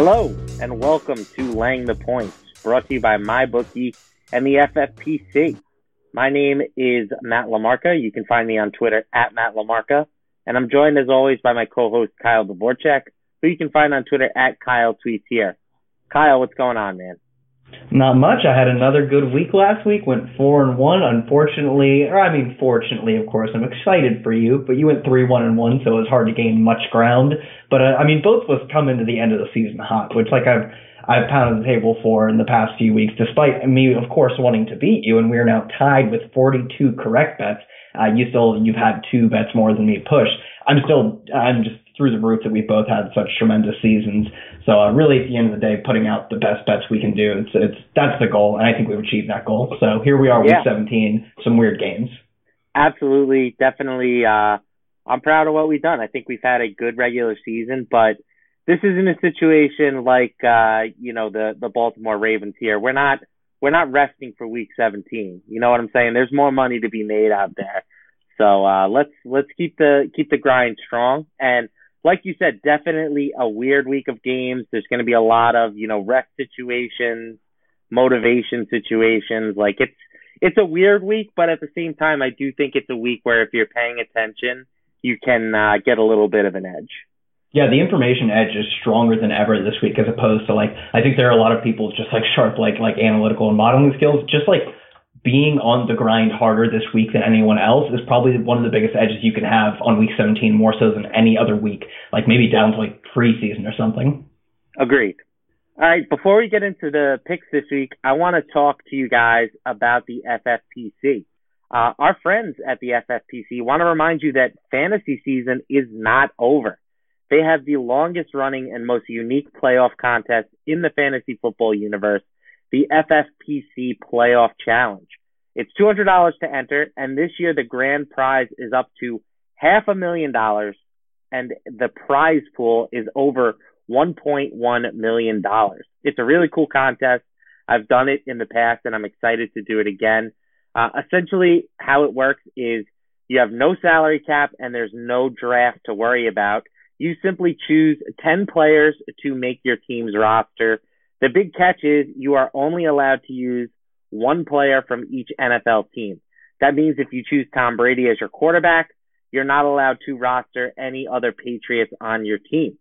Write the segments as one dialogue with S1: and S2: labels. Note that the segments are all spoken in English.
S1: Hello, and welcome to Laying the Points, brought to you by MyBookie and the FFPC. My name is Matt LaMarca. You can find me on Twitter at Matt LaMarca. And I'm joined, as always, by my co-host, Kyle Dvorchak, who you can find on Twitter at Kyle Tweets Here. Kyle, what's going on, man?
S2: Not much. I had another good week last week. Went four and one. Unfortunately, or I mean, fortunately, of course, I'm excited for you. But you went three one and one, so it was hard to gain much ground. But uh, I mean, both of us come into the end of the season hot, which like I've I've pounded the table for in the past few weeks, despite me, of course, wanting to beat you. And we are now tied with 42 correct bets. Uh, you still you've had two bets more than me push. I'm still I'm just through the roof that we've both had such tremendous seasons. So uh, really, at the end of the day, putting out the best bets we can do. It's it's that's the goal, and I think we've achieved that goal. So here we are,
S1: Yeah.
S2: week 17. Some weird games.
S1: Absolutely, definitely. Uh, I'm proud of what we've done. I think we've had a good regular season, but this isn't a situation like uh, you know the the Baltimore Ravens here. We're not we're not resting for week 17. You know what I'm saying? There's more money to be made out there. So uh, let's let's keep the keep the grind strong. And like you said, definitely a weird week of games. There's going to be a lot of you know rest situations, motivation situations. Like it's it's a weird week, but at the same time, I do think it's a week where if you're paying attention, you can uh, get a little bit of an edge.
S2: Yeah, the information edge is stronger than ever this week, as opposed to like I think there are a lot of people just like sharp, like like analytical and modeling skills. Just like being on the grind harder this week than anyone else is probably one of the biggest edges you can have on week 17, more so than any other week. Like maybe down to like preseason or something.
S1: Agreed. All right, before we get into the picks this week, I want to talk to you guys about the FFPC. Uh, our friends at the FFPC want to remind you that fantasy season is not over. They have the longest running and most unique playoff contest in the fantasy football universe, the FFPC Playoff Challenge. It's $200 to enter, and this year the grand prize is up to half a million dollars, and the prize pool is over $1.1 million. It's a really cool contest. I've done it in the past and I'm excited to do it again. Uh, essentially, how it works is you have no salary cap and there's no draft to worry about. You simply choose 10 players to make your team's roster. The big catch is you are only allowed to use one player from each NFL team. That means if you choose Tom Brady as your quarterback, you're not allowed to roster any other Patriots on your team.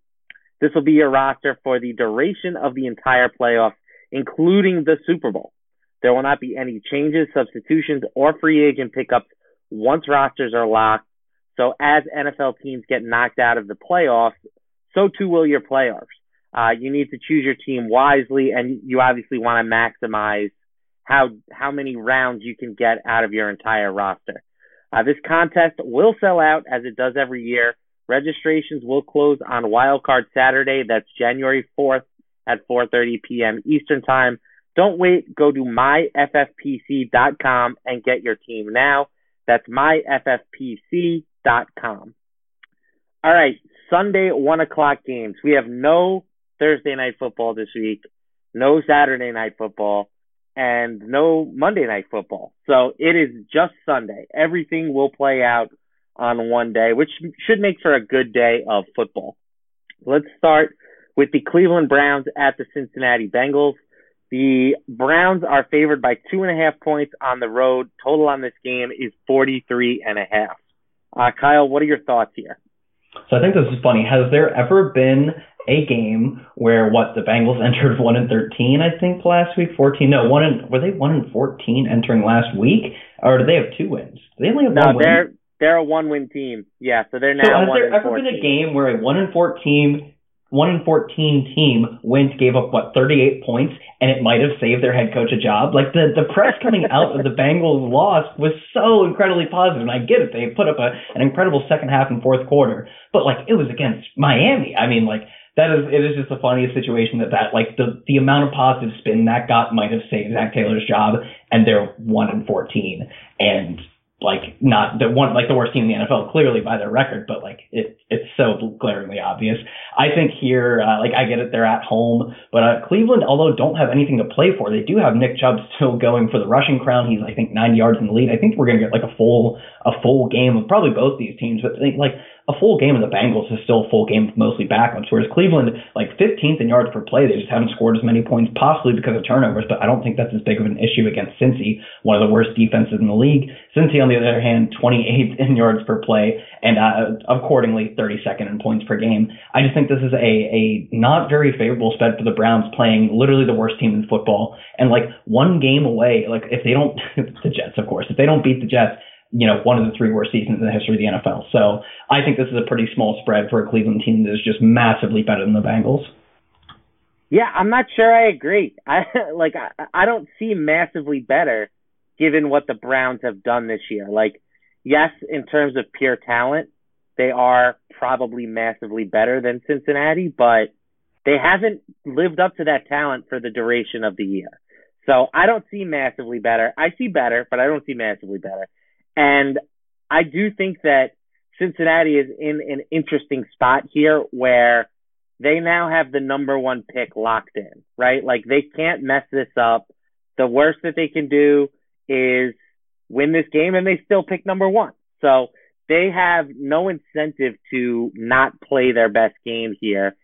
S1: This will be your roster for the duration of the entire playoffs including the Super Bowl. There will not be any changes, substitutions, or free agent pickups once rosters are locked. So as NFL teams get knocked out of the playoffs, so too will your players. Uh, you need to choose your team wisely, and you obviously want to maximize how how many rounds you can get out of your entire roster. Uh, this contest will sell out as it does every year. Registrations will close on Wildcard Saturday. That's January 4th at 4:30 p.m. Eastern Time. Don't wait. Go to myffpc.com and get your team now. That's myffpc.com. All right, Sunday one o'clock games. We have no Thursday night football this week, no Saturday night football, and no Monday night football. So it is just Sunday. Everything will play out on one day, which should make for a good day of football. Let's start with the Cleveland Browns at the Cincinnati Bengals. The Browns are favored by two and a half points on the road. Total on this game is 43 and a half. Uh, Kyle, what are your thoughts here?
S2: So I think this is funny. Has there ever been a game where what the Bengals entered one and thirteen, I think last week, fourteen. No, one and were they one and fourteen entering last week, or do they have two wins? Do they only have
S1: no,
S2: one
S1: they're
S2: win?
S1: they're a one win team. Yeah, so they're now
S2: So has
S1: one
S2: there ever
S1: 14.
S2: been a game where a one and fourteen one and fourteen team went gave up what thirty eight points and it might have saved their head coach a job? Like the the press coming out of the Bengals loss was so incredibly positive, and I get it. They put up a, an incredible second half and fourth quarter, but like it was against Miami. I mean, like that is it is just the funniest situation that that like the the amount of positive spin that got might have saved Zac Taylor's job, and they're one and fourteen, and like not the one like the worst team in the NFL clearly by their record, but like it it's so glaringly obvious. I think here uh, like I get it they're at home, but uh, Cleveland although don't have anything to play for, they do have Nick Chubb still going for the rushing crown. He's I think 90 yards in the lead. I think we're gonna get like a full a full game of probably both these teams, but like a full game of the Bengals is still a full game of mostly backups, whereas Cleveland, like 15th in yards per play, they just haven't scored as many points, possibly because of turnovers, but I don't think that's as big of an issue against Cincy, one of the worst defenses in the league. Cincy, on the other hand, 28th in yards per play, and uh, accordingly 32nd in points per game. I just think this is a, a not very favorable spread for the Browns playing literally the worst team in football, and like one game away, like if they don't, the Jets, of course, if they don't beat the Jets, you know, one of the three worst seasons in the history of the NFL. So I think this is a pretty small spread for a Cleveland team that is just massively better than the Bengals.
S1: Yeah, I'm not sure I agree. I like I, I don't see massively better given what the Browns have done this year. Like, yes, in terms of pure talent, they are probably massively better than Cincinnati, but they haven't lived up to that talent for the duration of the year. So I don't see massively better. I see better, but I don't see massively better. And I do think that Cincinnati is in an interesting spot here where they now have the number one pick locked in, right? Like they can't mess this up. The worst that they can do is win this game and they still pick number one. So they have no incentive to not play their best game here.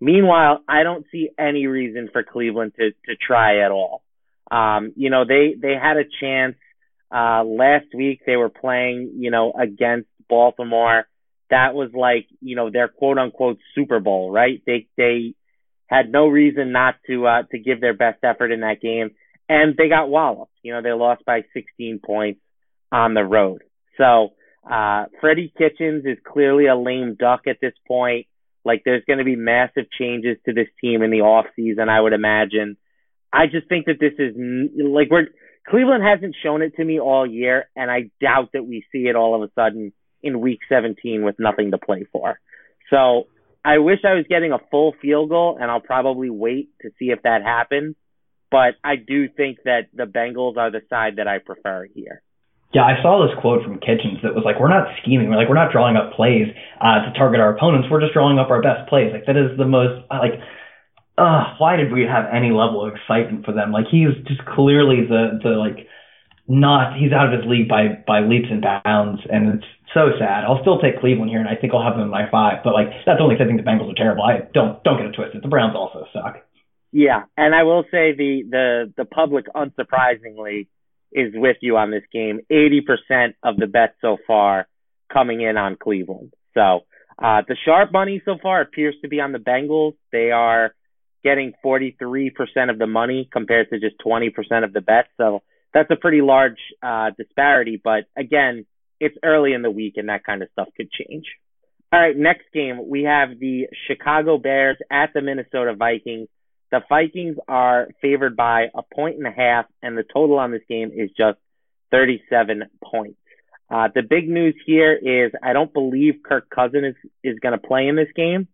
S1: Meanwhile, I don't see any reason for Cleveland to, to try at all. Um, you know, they, they had a chance, uh, last week they were playing, you know, against Baltimore. That was like, you know, their quote unquote Super Bowl, right? They, they had no reason not to, uh, to give their best effort in that game. And they got walloped. You know, they lost by 16 points on the road. So, uh, Freddie Kitchens is clearly a lame duck at this point. Like there's going to be massive changes to this team in the off season, I would imagine. I just think that this is like we're Cleveland hasn't shown it to me all year, and I doubt that we see it all of a sudden in week 17 with nothing to play for. So I wish I was getting a full field goal, and I'll probably wait to see if that happens. But I do think that the Bengals are the side that I prefer here.
S2: Yeah, I saw this quote from Kitchens that was like, "We're not scheming. We're like, we're not drawing up plays uh, to target our opponents. We're just drawing up our best plays. Like that is the most like, uh, why did we have any level of excitement for them? Like he's just clearly the the like not he's out of his league by by leaps and bounds, and it's so sad. I'll still take Cleveland here, and I think I'll have them in my five. But like that's only if I think the Bengals are terrible. I don't don't get it twisted. The Browns also suck.
S1: Yeah, and I will say the the the public, unsurprisingly, is with you on this game. Eighty percent of the bets so far coming in on Cleveland. So uh, the sharp money so far appears to be on the Bengals. They are getting 43% of the money compared to just 20% of the bets. So that's a pretty large uh, disparity. But again, it's early in the week and that kind of stuff could change. All right, next game, we have the Chicago Bears at the Minnesota Vikings. The Vikings are favored by a point and a half, and the total on this game is just 37 points. Uh, the big news here is I don't believe Kirk Cousins is, is going to play in this game.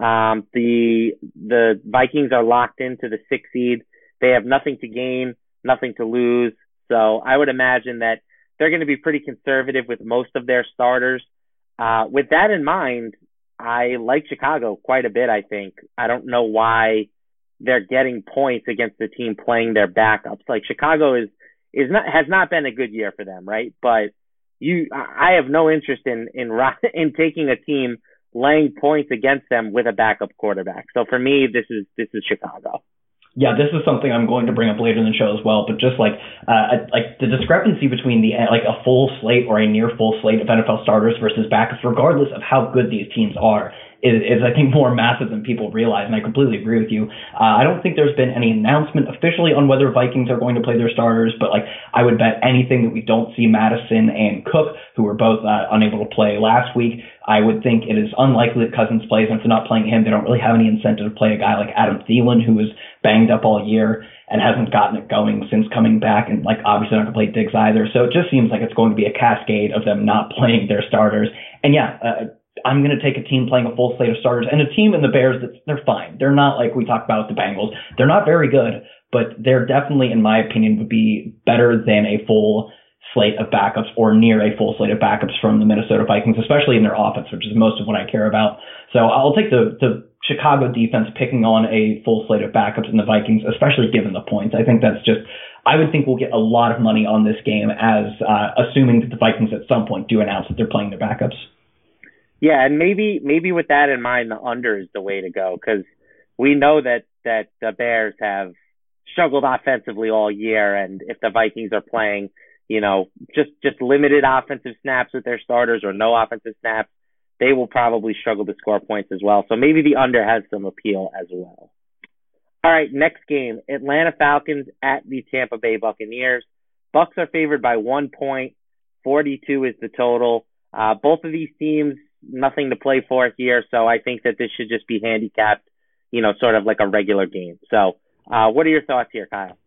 S1: Um, the the Vikings are locked into the six seed. They have nothing to gain, nothing to lose. So I would imagine that they're going to be pretty conservative with most of their starters. Uh, with that in mind, I like Chicago quite a bit. I think I don't know why they're getting points against the team playing their backups. Like Chicago is is not has not been a good year for them, right? But you, I have no interest in in in taking a team laying points against them with a backup quarterback. So for me, this is this is Chicago
S2: yeah, this is something I'm going to bring up later in the show as well. But just like uh, like the discrepancy between the like a full slate or a near full slate of NFL starters versus backups, regardless of how good these teams are, is, is I think more massive than people realize, and I completely agree with you. Uh, I don't think there's been any announcement officially on whether Vikings are going to play their starters, but like I would bet anything that we don't see Mattison and Cook, who were both uh, unable to play last week. I would think it is unlikely that Cousins plays, and if they're not playing him, they don't really have any incentive to play a guy like Adam Thielen, who was banged up all year and hasn't gotten it going since coming back, and like obviously not to play Diggs either. So it just seems like it's going to be a cascade of them not playing their starters. And yeah, uh, I'm going to take a team playing a full slate of starters and a team in the Bears that they're fine. They're not like we talked about the Bengals. They're not very good, but they're definitely, in my opinion, would be better than a full slate of backups or near a full slate of backups from the Minnesota Vikings, especially in their offense, which is most of what I care about. So I'll take the, the Chicago defense picking on a full slate of backups in the Vikings, especially given the points. I think that's just, I would think we'll get a lot of money on this game as uh, assuming that the Vikings at some point do announce that they're playing their backups.
S1: Yeah, and maybe maybe with that in mind, the under is the way to go because we know that that the Bears have struggled offensively all year, and if the Vikings are playing, you know, just just limited offensive snaps with their starters or no offensive snaps, they will probably struggle to score points as well. So maybe the under has some appeal as well. All right, next game, Atlanta Falcons at the Tampa Bay Buccaneers. Bucks are favored by one point. 42 is the total. Uh, both of these teams nothing to play for here, so I think that this should just be handicapped, you know, sort of like a regular game. So, uh, what are your thoughts here, Kyle?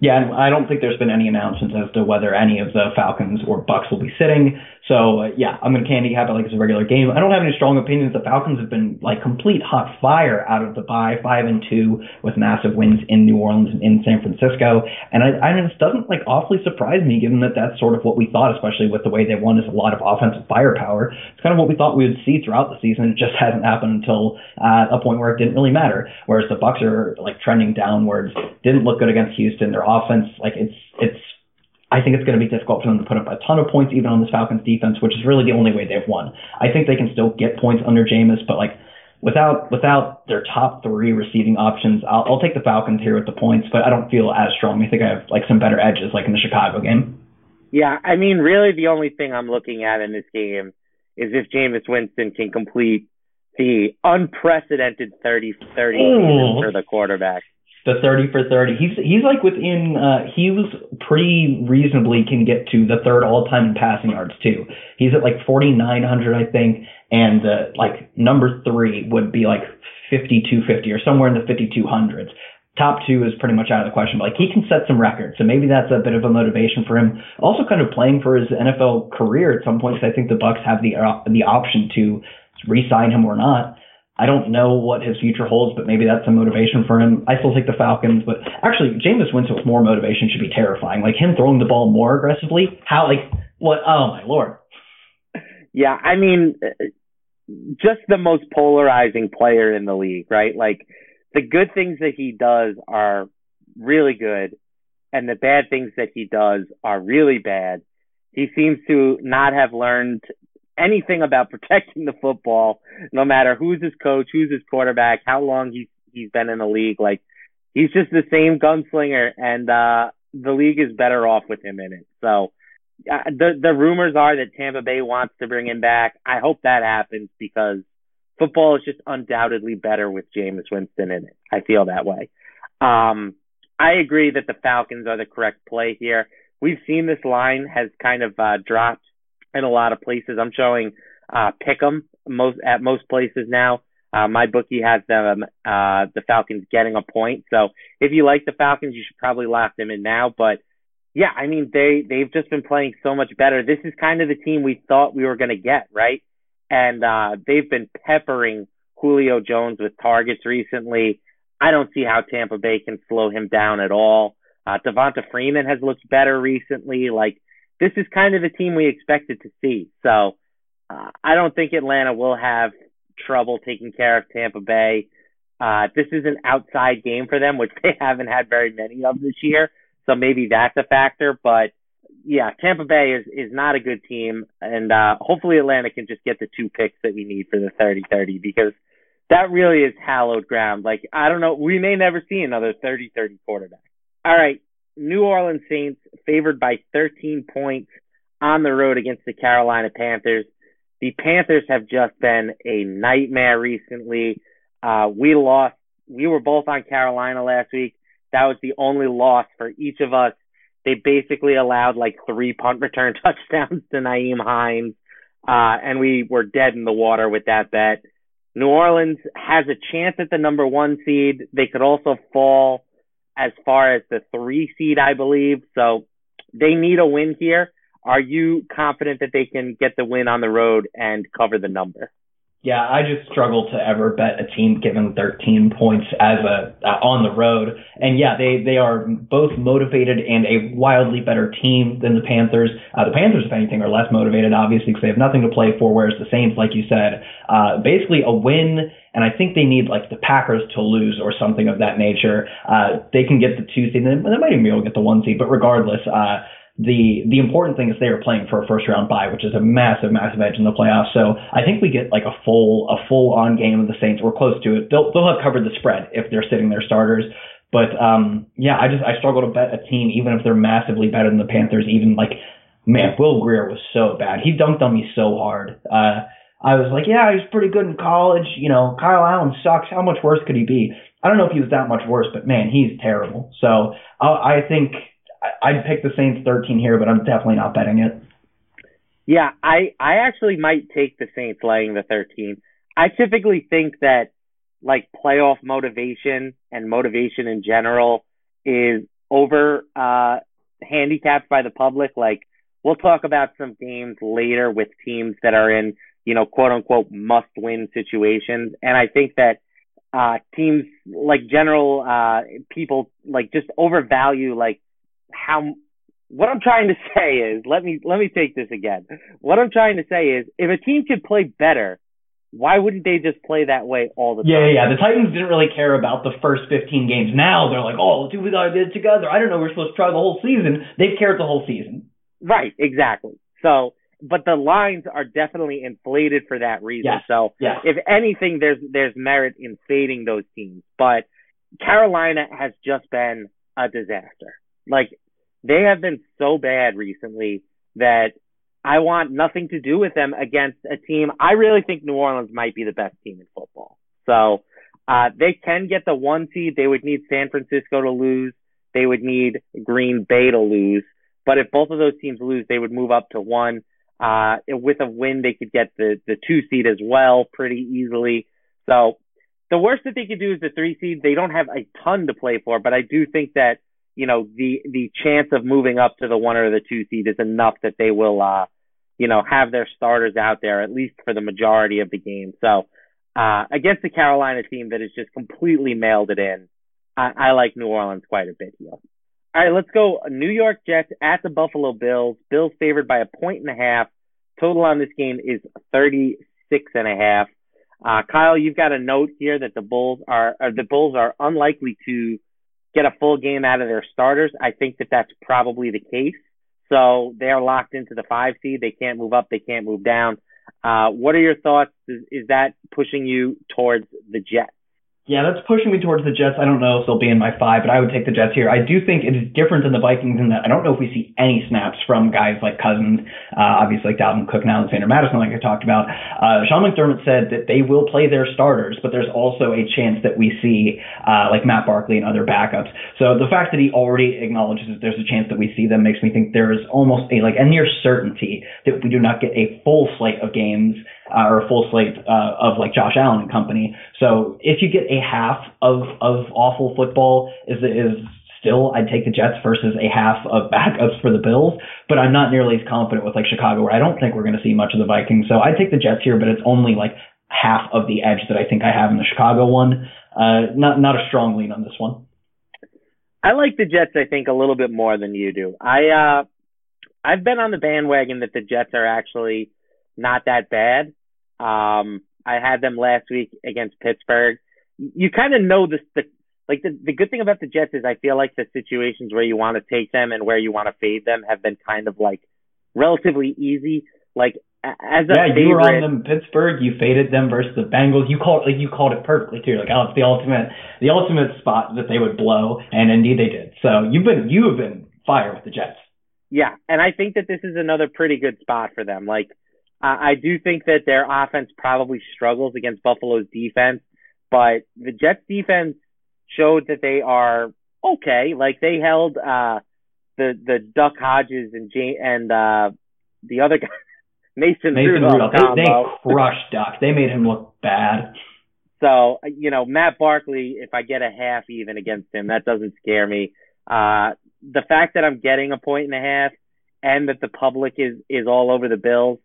S2: Yeah, I don't think there's been any announcements as to whether any of the Falcons or Bucks will be sitting. So uh, yeah, I'm going to handicap it like it's a regular game. I don't have any strong opinions. The Falcons have been like complete hot fire out of the bye, five and two with massive wins in New Orleans and in San Francisco. And I, I mean, it doesn't like awfully surprise me given that that's sort of what we thought, especially with the way they won is a lot of offensive firepower. It's kind of what we thought we would see throughout the season. It just hasn't happened until uh, a point where it didn't really matter. Whereas the Bucks are like trending downwards, didn't look good against Houston. Their offense, like it's it's I think it's going to be difficult for them to put up a ton of points even on this Falcons defense, which is really the only way they've won. I think they can still get points under Jameis, but like without without their top three receiving options, I'll, I'll take the Falcons here with the points, but I don't feel as strong. I think I have like some better edges, like in the Chicago game.
S1: Yeah, I mean, really, the only thing I'm looking at in this game is if Jameis Winston can complete the unprecedented 30 30 for the quarterback
S2: the 30 for 30. He's he's like within uh he was pretty reasonably can get to the third all time in passing yards too. He's at like 4900 I think and uh, like number 3 would be like 5250 or somewhere in the 5200s. Top 2 is pretty much out of the question, but like he can set some records. So maybe that's a bit of a motivation for him. Also kind of playing for his NFL career at some point cuz I think the Bucks have the uh, the option to re-sign him or not. I don't know what his future holds, but maybe that's some motivation for him. I still take the Falcons, but actually, Jameis Winston with more motivation should be terrifying. Like him throwing the ball more aggressively. How, like, what? Oh my lord.
S1: Yeah, I mean, just the most polarizing player in the league, right? Like the good things that he does are really good, and the bad things that he does are really bad. He seems to not have learned anything about protecting the football, no matter who's his coach, who's his quarterback, how long he's he's been in the league. Like he's just the same gunslinger, and uh, the league is better off with him in it. So uh, the the rumors are that Tampa Bay wants to bring him back. I hope that happens because football is just undoubtedly better with Jameis Winston in it. I feel that way. Um, I agree that the Falcons are the correct play here. We've seen this line has kind of uh, dropped in a lot of places. I'm showing uh, Pick'em most at most places now. Uh, MyBookie has them uh, the Falcons getting a point. So if you like the Falcons, you should probably lock them in now. But yeah, I mean they they've just been playing so much better. This is kind of the team we thought we were going to get, right? And uh, they've been peppering Julio Jones with targets recently. I don't see how Tampa Bay can slow him down at all. Uh, Devonta Freeman has looked better recently. Like this is kind of the team we expected to see. So uh, I don't think Atlanta will have trouble taking care of Tampa Bay. Uh, this is an outside game for them, which they haven't had very many of this year. So maybe that's a factor. But yeah, Tampa Bay is, is not a good team. And, uh, hopefully Atlanta can just get the two picks that we need for the 30-30 because that really is hallowed ground. Like, I don't know. We may never see another 30-30 quarterback. All right. New Orleans Saints favored by 13 points on the road against the Carolina Panthers. The Panthers have just been a nightmare recently. Uh, we lost. We were both on Carolina last week. That was the only loss for each of us. They basically allowed like three punt return touchdowns to Nyheim Hines, uh, and we were dead in the water with that bet. New Orleans has a chance at the number one seed. They could also fall as far as the three seed, I believe. So they need a win here. Are you confident that they can get the win on the road and cover the number?
S2: Yeah, I just struggle to ever bet a team given 13 points as a uh, on the road. And yeah, they they are both motivated and a wildly better team than the Panthers. Uh, the Panthers, if anything, are less motivated, obviously, because they have nothing to play for. Whereas the Saints, like you said, uh, basically a win, and I think they need like the Packers to lose or something of that nature. Uh, they can get the two seed, and they might even be able to get the one seed. But regardless, uh, the the important thing is they are playing for a first round bye, which is a massive, massive edge in the playoffs. So I think we get like a full a full on game of the Saints. We're close to it. They'll they'll have covered the spread if they're sitting their starters. But um yeah, I just I struggle to bet a team even if they're massively better than the Panthers. Even like man, Will Grier was so bad. He dunked on me so hard. Uh I was like, yeah, he's pretty good in college. You know, Kyle Allen sucks. How much worse could he be? I don't know if he was that much worse, but man, he's terrible. So I, I think I'd pick the Saints 13 here, but I'm definitely not betting it.
S1: Yeah, I I actually might take the Saints laying the 13. I typically think that like playoff motivation and motivation in general is over uh handicapped by the public. Like we'll talk about some games later with teams that are in, you know, quote unquote must win situations. And I think that uh teams like general uh people like just overvalue like how what I'm trying to say is let me let me take this again. What I'm trying to say is if a team could play better, why wouldn't they just play that way all the
S2: time? Yeah, yeah. The Titans didn't really care about the first 15 games. Now they're like, oh, do we gotta get it together. I don't know. We're supposed to try the whole season. They've cared the whole season.
S1: Right. Exactly. So, but the lines are definitely inflated for that reason.
S2: Yes.
S1: So,
S2: yes.
S1: if anything, there's there's merit in fading those teams. But Carolina has just been a disaster. Like they have been so bad recently that I want nothing to do with them against a team. I really think New Orleans might be the best team in football. So, uh, they can get the one seed. They would need San Francisco to lose. They would need Green Bay to lose. But if both of those teams lose, they would move up to one. Uh, with a win, they could get the, the two seed as well pretty easily. So the worst that they could do is the three seed. They don't have a ton to play for, but I do think that you know, the the chance of moving up to the one or the two seed is enough that they will, uh, you know, have their starters out there at least for the majority of the game. So uh, against the Carolina team that has just completely mailed it in, I, I like New Orleans quite a bit here. All right, let's go. New York Jets at the Buffalo Bills. Bills favored by a point and a half. Total on this game is 36 and a half. Uh, Kyle, you've got a note here that the Bulls are, the Bulls are unlikely to get a full game out of their starters. I think that that's probably the case. So they're locked into the five seed. They can't move up. They can't move down. Uh, what are your thoughts? Is, is that pushing you towards the Jets?
S2: Yeah, that's pushing me towards the Jets. I don't know if they'll be in my five, but I would take the Jets here. I do think it is different than the Vikings in that I don't know if we see any snaps from guys like Cousins, uh, obviously like Dalvin Cook now, Alexander Mattison, like I talked about. Uh, Sean McDermott said that they will play their starters, but there's also a chance that we see uh, like Matt Barkley and other backups. So the fact that he already acknowledges that there's a chance that we see them makes me think there is almost a like a near certainty that we do not get a full slate of games uh, or a full slate uh, of like Josh Allen and company. So if you get a half of of awful football, is is still I'd take the Jets versus a half of backups for the Bills, but I'm not nearly as confident with like Chicago where I don't think we're going to see much of the Vikings. So I'd take the Jets here, but it's only like half of the edge that I think I have in the Chicago one. Uh, not not a strong lean on this one.
S1: I like the Jets. I think a little bit more than you do. I uh, I've been on the bandwagon that the Jets are actually not that bad. Um, I had them last week against Pittsburgh. You kind of know this, the, like the, the good thing about the Jets is I feel like the situations where you want to take them and where you want to fade them have been kind of like relatively easy. Like as a
S2: yeah,
S1: favorite,
S2: you were on them Pittsburgh. You faded them versus the Bengals. You called like you called it perfectly too. Like oh, it's the ultimate, the ultimate spot that they would blow, and indeed they did. So you've been you have been fire with the Jets.
S1: Yeah, and I think that this is another pretty good spot for them. Like I do think that their offense probably struggles against Buffalo's defense, but the Jets defense showed that they are okay. Like they held uh the the Duck Hodges and Jane and uh the other guy Mason,
S2: Mason
S1: Rudolph.
S2: Rudolph. They, they crushed Duck. They made him look bad.
S1: So you know Matt Barkley, if I get a half even against him, that doesn't scare me. Uh the fact that I'm getting a point and a half and that the public is is all over the Bills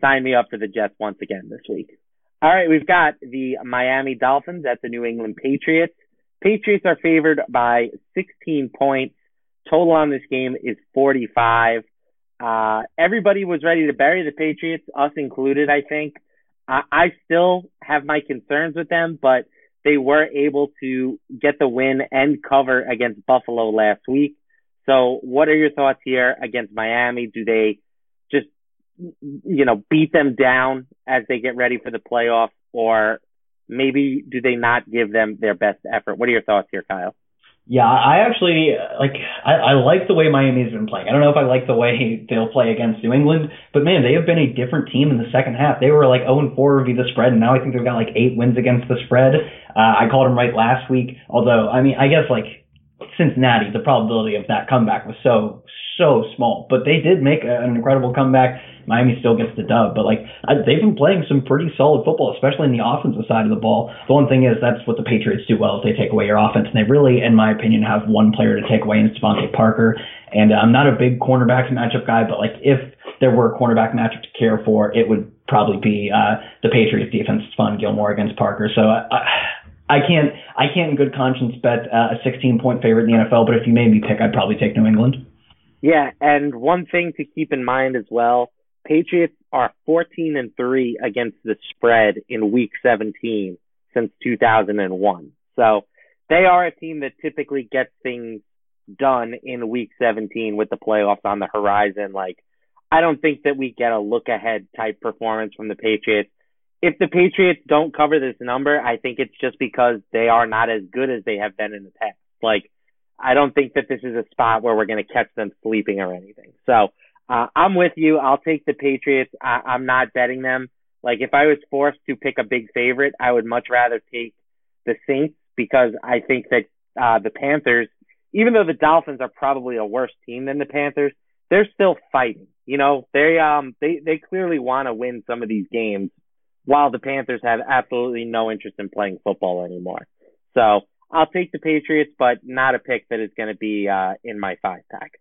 S1: sign me up for the Jets once again this week. All right, we've got the Miami Dolphins at the New England Patriots. Patriots are favored by 16 points. Total on this game is 45. Uh, everybody was ready to bury the Patriots, us included, I think. I, I still have my concerns with them, but they were able to get the win and cover against Buffalo last week. So what are your thoughts here against Miami? Do they you know, beat them down as they get ready for the playoffs, or maybe do they not give them their best effort? What are your thoughts here, Kyle?
S2: Yeah, I actually like I, I like the way Miami's been playing. I don't know if I like the way they'll play against New England, but man, they have been a different team in the second half. They were like 0 and 4 via the spread, and now I think they've got like eight wins against the spread. Uh, I called them right last week, although I mean I guess like Cincinnati, the probability of that comeback was so so small, but they did make a, an incredible comeback. Miami still gets the dub, but like I, they've been playing some pretty solid football, especially in the offensive side of the ball. The one thing is that's what the Patriots do well is they take away your offense, and they really, in my opinion, have one player to take away, it's DeVante Parker. And uh, I'm not a big cornerback matchup guy, but like if there were a cornerback matchup to care for, it would probably be uh, the Patriots defense, Stephon Gilmore against Parker. So uh, I can't I can't in good conscience bet uh, a 16 point favorite in the NFL, but if you made me pick, I'd probably take New England.
S1: Yeah, and one thing to keep in mind as well Patriots are 14 and 3 against the spread in week 17 since 2001. So they are a team that typically gets things done in week 17 with the playoffs on the horizon. Like, I don't think that we get a look ahead type performance from the Patriots. If the Patriots don't cover this number, I think it's just because they are not as good as they have been in the past. Like, I don't think that this is a spot where we're going to catch them sleeping or anything. So, uh, I'm with you. I'll take the Patriots. I, I'm not betting them. Like if I was forced to pick a big favorite, I would much rather take the Saints because I think that uh, the Panthers, even though the Dolphins are probably a worse team than the Panthers, they're still fighting. You know, they um they they clearly want to win some of these games, while the Panthers have absolutely no interest in playing football anymore. So I'll take the Patriots, but not a pick that is going to be uh, in my five pack.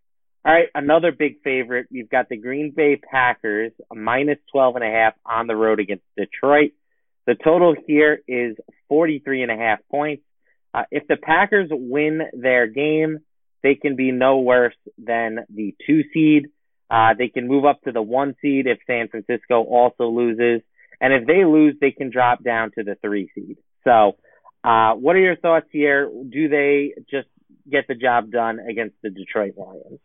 S1: All right, another big favorite. You've got the Green Bay Packers, minus 12 and a half on the road against Detroit. The total here is 43 and a half points. Uh, if the Packers win their game, they can be no worse than the two seed. Uh, they can move up to the one seed if San Francisco also loses. And if they lose, they can drop down to the three seed. So, uh, what are your thoughts here? Do they just get the job done against the Detroit Lions?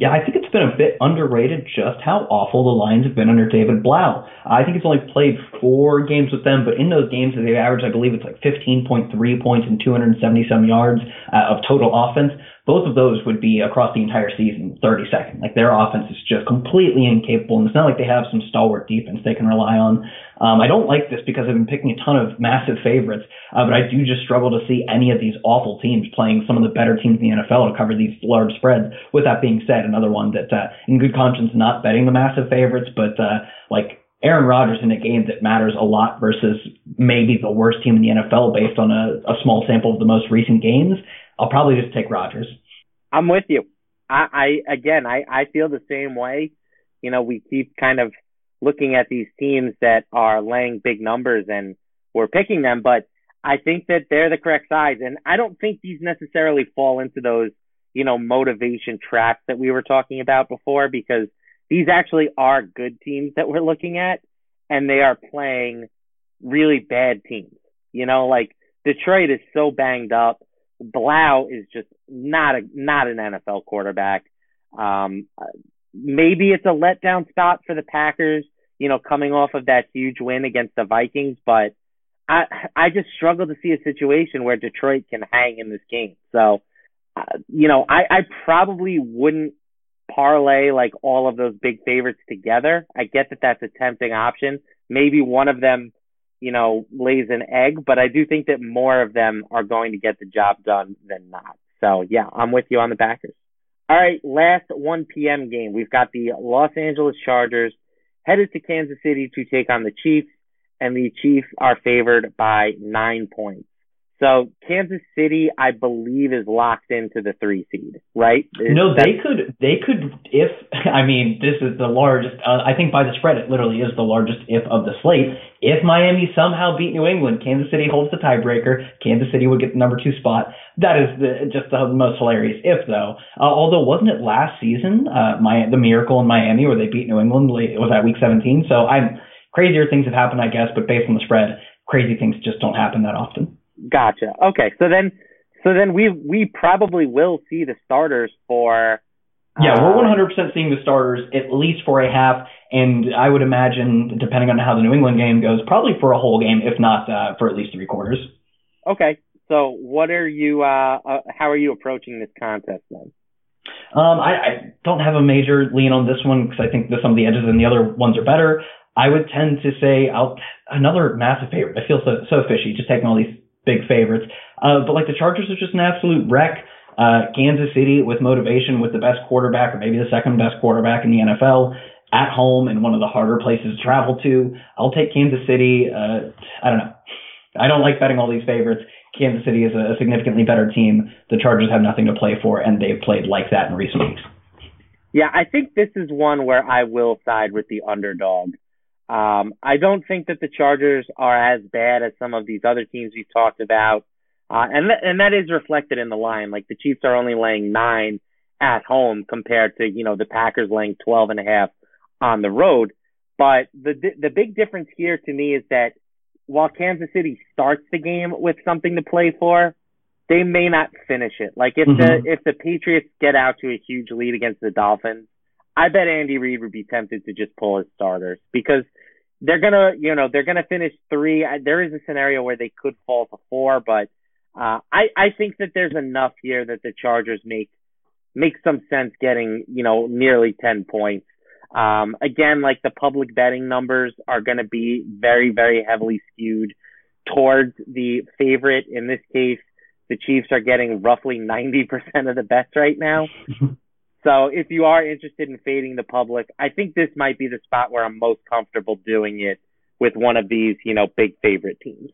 S2: Yeah, I think it's been a bit underrated just how awful the Lions have been under David Blough. I think he's only played four games with them, but in those games they've averaged, I believe it's like 15.3 points and 270 some yards uh, of total offense both of those would be across the entire season 30 seconds. Like their offense is just completely incapable, and it's not like they have some stalwart defense they can rely on. Um, I don't like this because I've been picking a ton of massive favorites, uh, but I do just struggle to see any of these awful teams playing some of the better teams in the NFL to cover these large spreads. With that being said, another one that, uh, in good conscience, not betting the massive favorites, but uh, like Aaron Rodgers in a game that matters a lot versus maybe the worst team in the NFL based on a, a small sample of the most recent games I'll probably just take Rodgers.
S1: I'm with you. I, I again, I, I feel the same way. You know, we keep kind of looking at these teams that are laying big numbers and we're picking them, but I think that they're the correct size. And I don't think these necessarily fall into those, you know, motivation traps that we were talking about before because these actually are good teams that we're looking at and they are playing really bad teams. You know, like Detroit is so banged up. Blough is just not a not an NFL quarterback. Um, maybe it's a letdown spot for the Packers, you know, coming off of that huge win against the Vikings, but I I just struggle to see a situation where Detroit can hang in this game. So, uh, you know, I I probably wouldn't parlay like all of those big favorites together. I get that that's a tempting option. Maybe one of them you know, lays an egg, but I do think that more of them are going to get the job done than not. So yeah, I'm with you on the Packers. All right, last 1 p.m. game. We've got the Los Angeles Chargers headed to Kansas City to take on the Chiefs, and the Chiefs are favored by nine points. So Kansas City, I believe, is locked into the three seed, right?
S2: Is no, they could, they could, if I mean, this is the largest. Uh, I think by the spread, it literally is the largest if of the slate. If Miami somehow beat New England, Kansas City holds the tiebreaker. Kansas City would get the number two spot. That is the, just the most hilarious if, though. Uh, although wasn't it last season, uh, my the miracle in Miami where they beat New England? It was that week 17. So I'm crazier things have happened, I guess, but based on the spread, crazy things just don't happen that often.
S1: Gotcha. Okay, so then, so then we we probably will see the starters for.
S2: Yeah, we're 100% uh, seeing the starters at least for a half, and I would imagine, depending on how the New England game goes, probably for a whole game, if not uh, for at least three quarters.
S1: Okay, so what are you? Uh, uh, how are you approaching this contest then?
S2: Um, I, I don't have a major lean on this one because I think that some of the edges and the other ones are better. I would tend to say I'll another massive favorite. I feel so so fishy just taking all these big favorites. Uh, but like the Chargers are just an absolute wreck. Uh, Kansas City with motivation, with the best quarterback or maybe the second best quarterback in the NFL at home in one of the harder places to travel to. I'll take Kansas City. Uh, I don't know. I don't like betting all these favorites. Kansas City is a, significantly better team. The Chargers have nothing to play for, and they've played like that in recent weeks.
S1: Yeah, I think this is one where I will side with the underdog. Um, I don't think that the Chargers are as bad as some of these other teams we've talked about. Uh, and, th- and that is reflected in the line. Like the Chiefs are only laying nine at home compared to, you know, the Packers laying 12 and a half on the road. But the, the big difference here to me is that while Kansas City starts the game with something to play for, they may not finish it. Like if mm-hmm. the, if the Patriots get out to a huge lead against the Dolphins, I bet Andy Reid would be tempted to just pull his starters because they're gonna, you know, they're gonna finish three. There is a scenario where they could fall to four, but uh, I I think that there's enough here that the Chargers make make some sense getting, you know, nearly ten points. Um, again, like the public betting numbers are to be very, very heavily skewed towards the favorite. In this case, the Chiefs are getting roughly 90% of the bets right now. So if you are interested in fading the public, I think this might be the spot where I'm most comfortable doing it with one of these, you know, big favorite teams.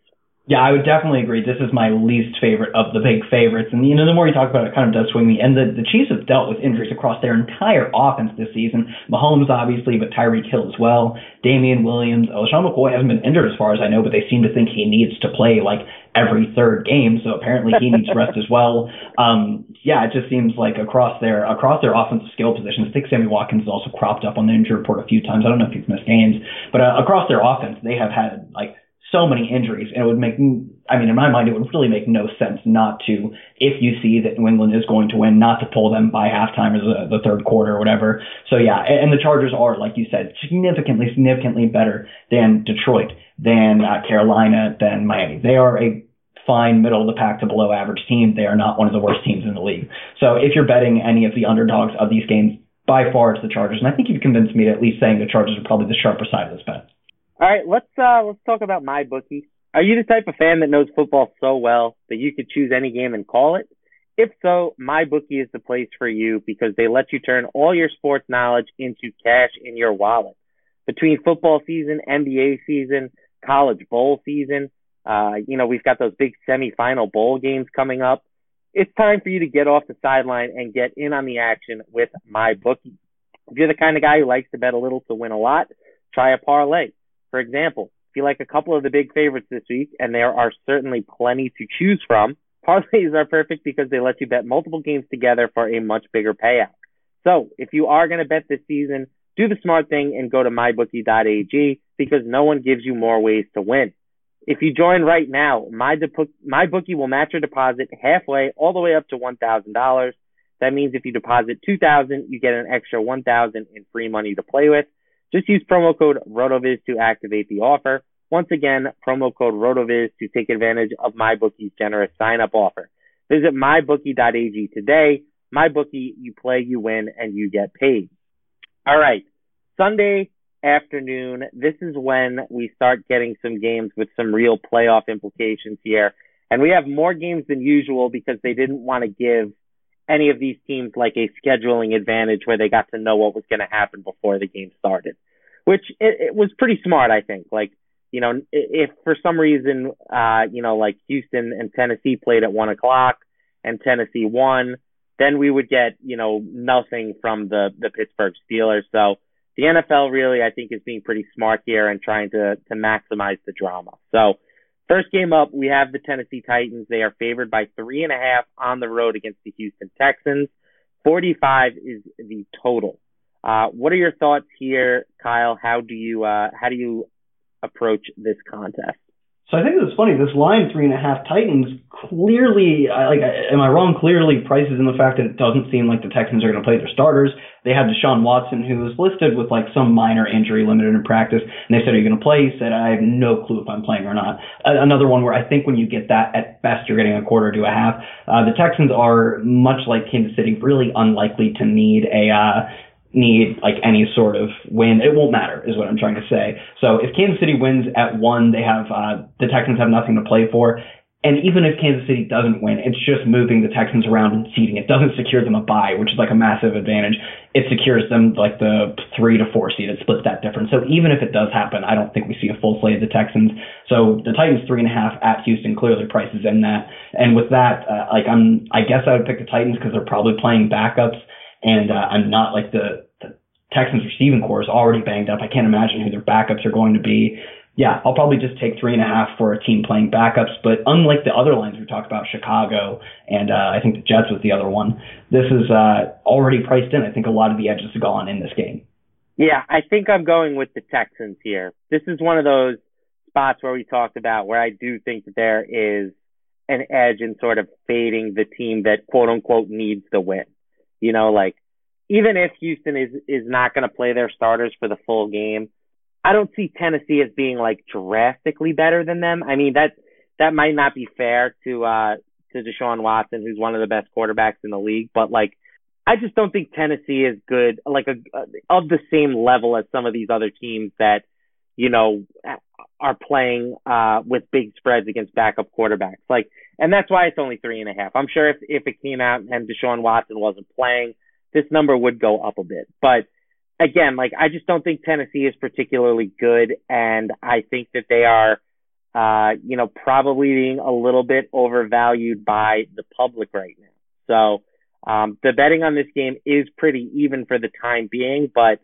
S2: Yeah, I would definitely agree. This is my least favorite of the big favorites. And, you know, the more you talk about it, it kind of does swing me. And the, the Chiefs have dealt with injuries across their entire offense this season. Mahomes, obviously, but Tyreek Hill as well. Damien Williams. LeSean McCoy hasn't been injured as far as I know, but they seem to think he needs to play like every third game. So apparently he needs rest as well. Um, yeah, it just seems like across their, across their offensive skill positions, I think Sammy Watkins has also cropped up on the injury report a few times. I don't know if he's missed games, but uh, across their offense, they have had like so many injuries, and it would make, I mean, in my mind, it would really make no sense not to, if you see that New England is going to win, not to pull them by halftime or the, the third quarter or whatever. So yeah, and, and the Chargers are, like you said, significantly, significantly better than Detroit, than uh, Carolina, than Miami. They are a fine middle of the pack to below average team. They are not one of the worst teams in the league. So if you're betting any of the underdogs of these games, by far it's the Chargers, and I think you've convinced me to at least saying the Chargers are probably the sharper side of this bet.
S1: All right, let's uh let's talk about MyBookie. Are you the type of fan that knows football so well that you could choose any game and call it? If so, MyBookie is the place for you because they let you turn all your sports knowledge into cash in your wallet. Between football season, NBA season, college bowl season, uh, you know, we've got those big semifinal bowl games coming up. It's time for you to get off the sideline and get in on the action with MyBookie. If you're the kind of guy who likes to bet a little to win a lot, try a parlay. For example, if you like a couple of the big favorites this week, and there are certainly plenty to choose from, parlays are perfect because they let you bet multiple games together for a much bigger payout. So if you are going to bet this season, do the smart thing and go to mybookie.ag because no one gives you more ways to win. If you join right now, my, de- MyBookie will match your deposit halfway all the way up to $1,000. That means if you deposit 2000 you get an extra 1000 in free money to play with. Just use promo code RotoViz to activate the offer. Once again, promo code RotoViz to take advantage of MyBookie's generous sign-up offer. Visit mybookie.ag today. MyBookie, you play, you win, and you get paid. All right. Sunday afternoon, this is when we start getting some games with some real playoff implications here. And we have more games than usual because they didn't want to give any of these teams like a scheduling advantage where they got to know what was going to happen before the game started, which it, it was pretty smart, I think. Like, you know, if for some reason, uh, you know, like Houston and Tennessee played at one o'clock and Tennessee won, then we would get, you know, nothing from the, the Pittsburgh Steelers. So the NFL really, I think, is being pretty smart here and trying to, to maximize the drama. So, First game up, we have the Tennessee Titans. They are favored by three and a half on the road against the Houston Texans. 45 is the total. Uh, what are your thoughts here, Kyle? How do you uh, how do you approach this contest?
S2: So I think it's funny. This line three and a half Titans clearly, I, like, am I wrong? Clearly, prices in the fact that it doesn't seem like the Texans are going to play their starters. They had Deshaun Watson, who was listed with like some minor injury, limited in practice, and they said, "Are you going to play?" He said, "I have no clue if I'm playing or not." Another one where I think when you get that, at best you're getting a quarter to a half. Uh, the Texans are much like Kansas City, really unlikely to need a uh, need like any sort of win. It won't matter, is what I'm trying to say. So if Kansas City wins at one, they have uh, the Texans have nothing to play for. And even if Kansas City doesn't win, it's just moving the Texans around and seeding. It doesn't secure them a bye, which is like a massive advantage. It secures them like the three to four seed. It splits that difference. So even if it does happen, I don't think we see a full slate of the Texans. So the Titans three and a half at Houston clearly prices in that. And with that, uh, like I'm, I guess I would pick the Titans because they're probably playing backups and uh, I'm not like the, the Texans receiving corps is already banged up. I can't imagine who their backups are going to be. Yeah, I'll probably just take three and a half for a team playing backups. But unlike the other lines we talked about, Chicago and uh, I think the Jets was the other one. This is uh, already priced in. I think a lot of the edges are gone in this game.
S1: Yeah, I think I'm going with the Texans here. This is one of those spots where we talked about where I do think that there is an edge in sort of fading the team that quote unquote needs the win. You know, like even if Houston is is not going to play their starters for the full game, I don't see Tennessee as being like drastically better than them. I mean that that might not be fair to uh to Deshaun Watson, who's one of the best quarterbacks in the league, but like I just don't think Tennessee is good, like a, of the same level as some of these other teams that you know are playing uh with big spreads against backup quarterbacks. Like and that's why it's only three and a half. I'm sure if, if it came out and Deshaun Watson wasn't playing, this number would go up a bit. But again, like I just don't think Tennessee is particularly good, and I think that they are, uh, you know, probably being a little bit overvalued by the public right now. So um, the betting on this game is pretty even for the time being, but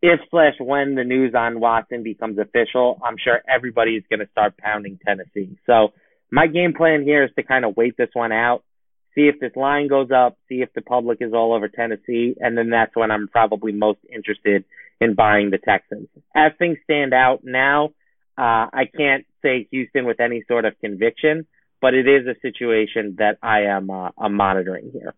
S1: if slash when the news on Watson becomes official, I'm sure everybody is going to start pounding Tennessee. So my game plan here is to kind of wait this one out, see if this line goes up, see if the public is all over Tennessee, and then that's when I'm probably most interested in buying the Texans. As things stand out now, uh, I can't say Houston with any sort of conviction, but it is a situation that I am uh, I'm monitoring here.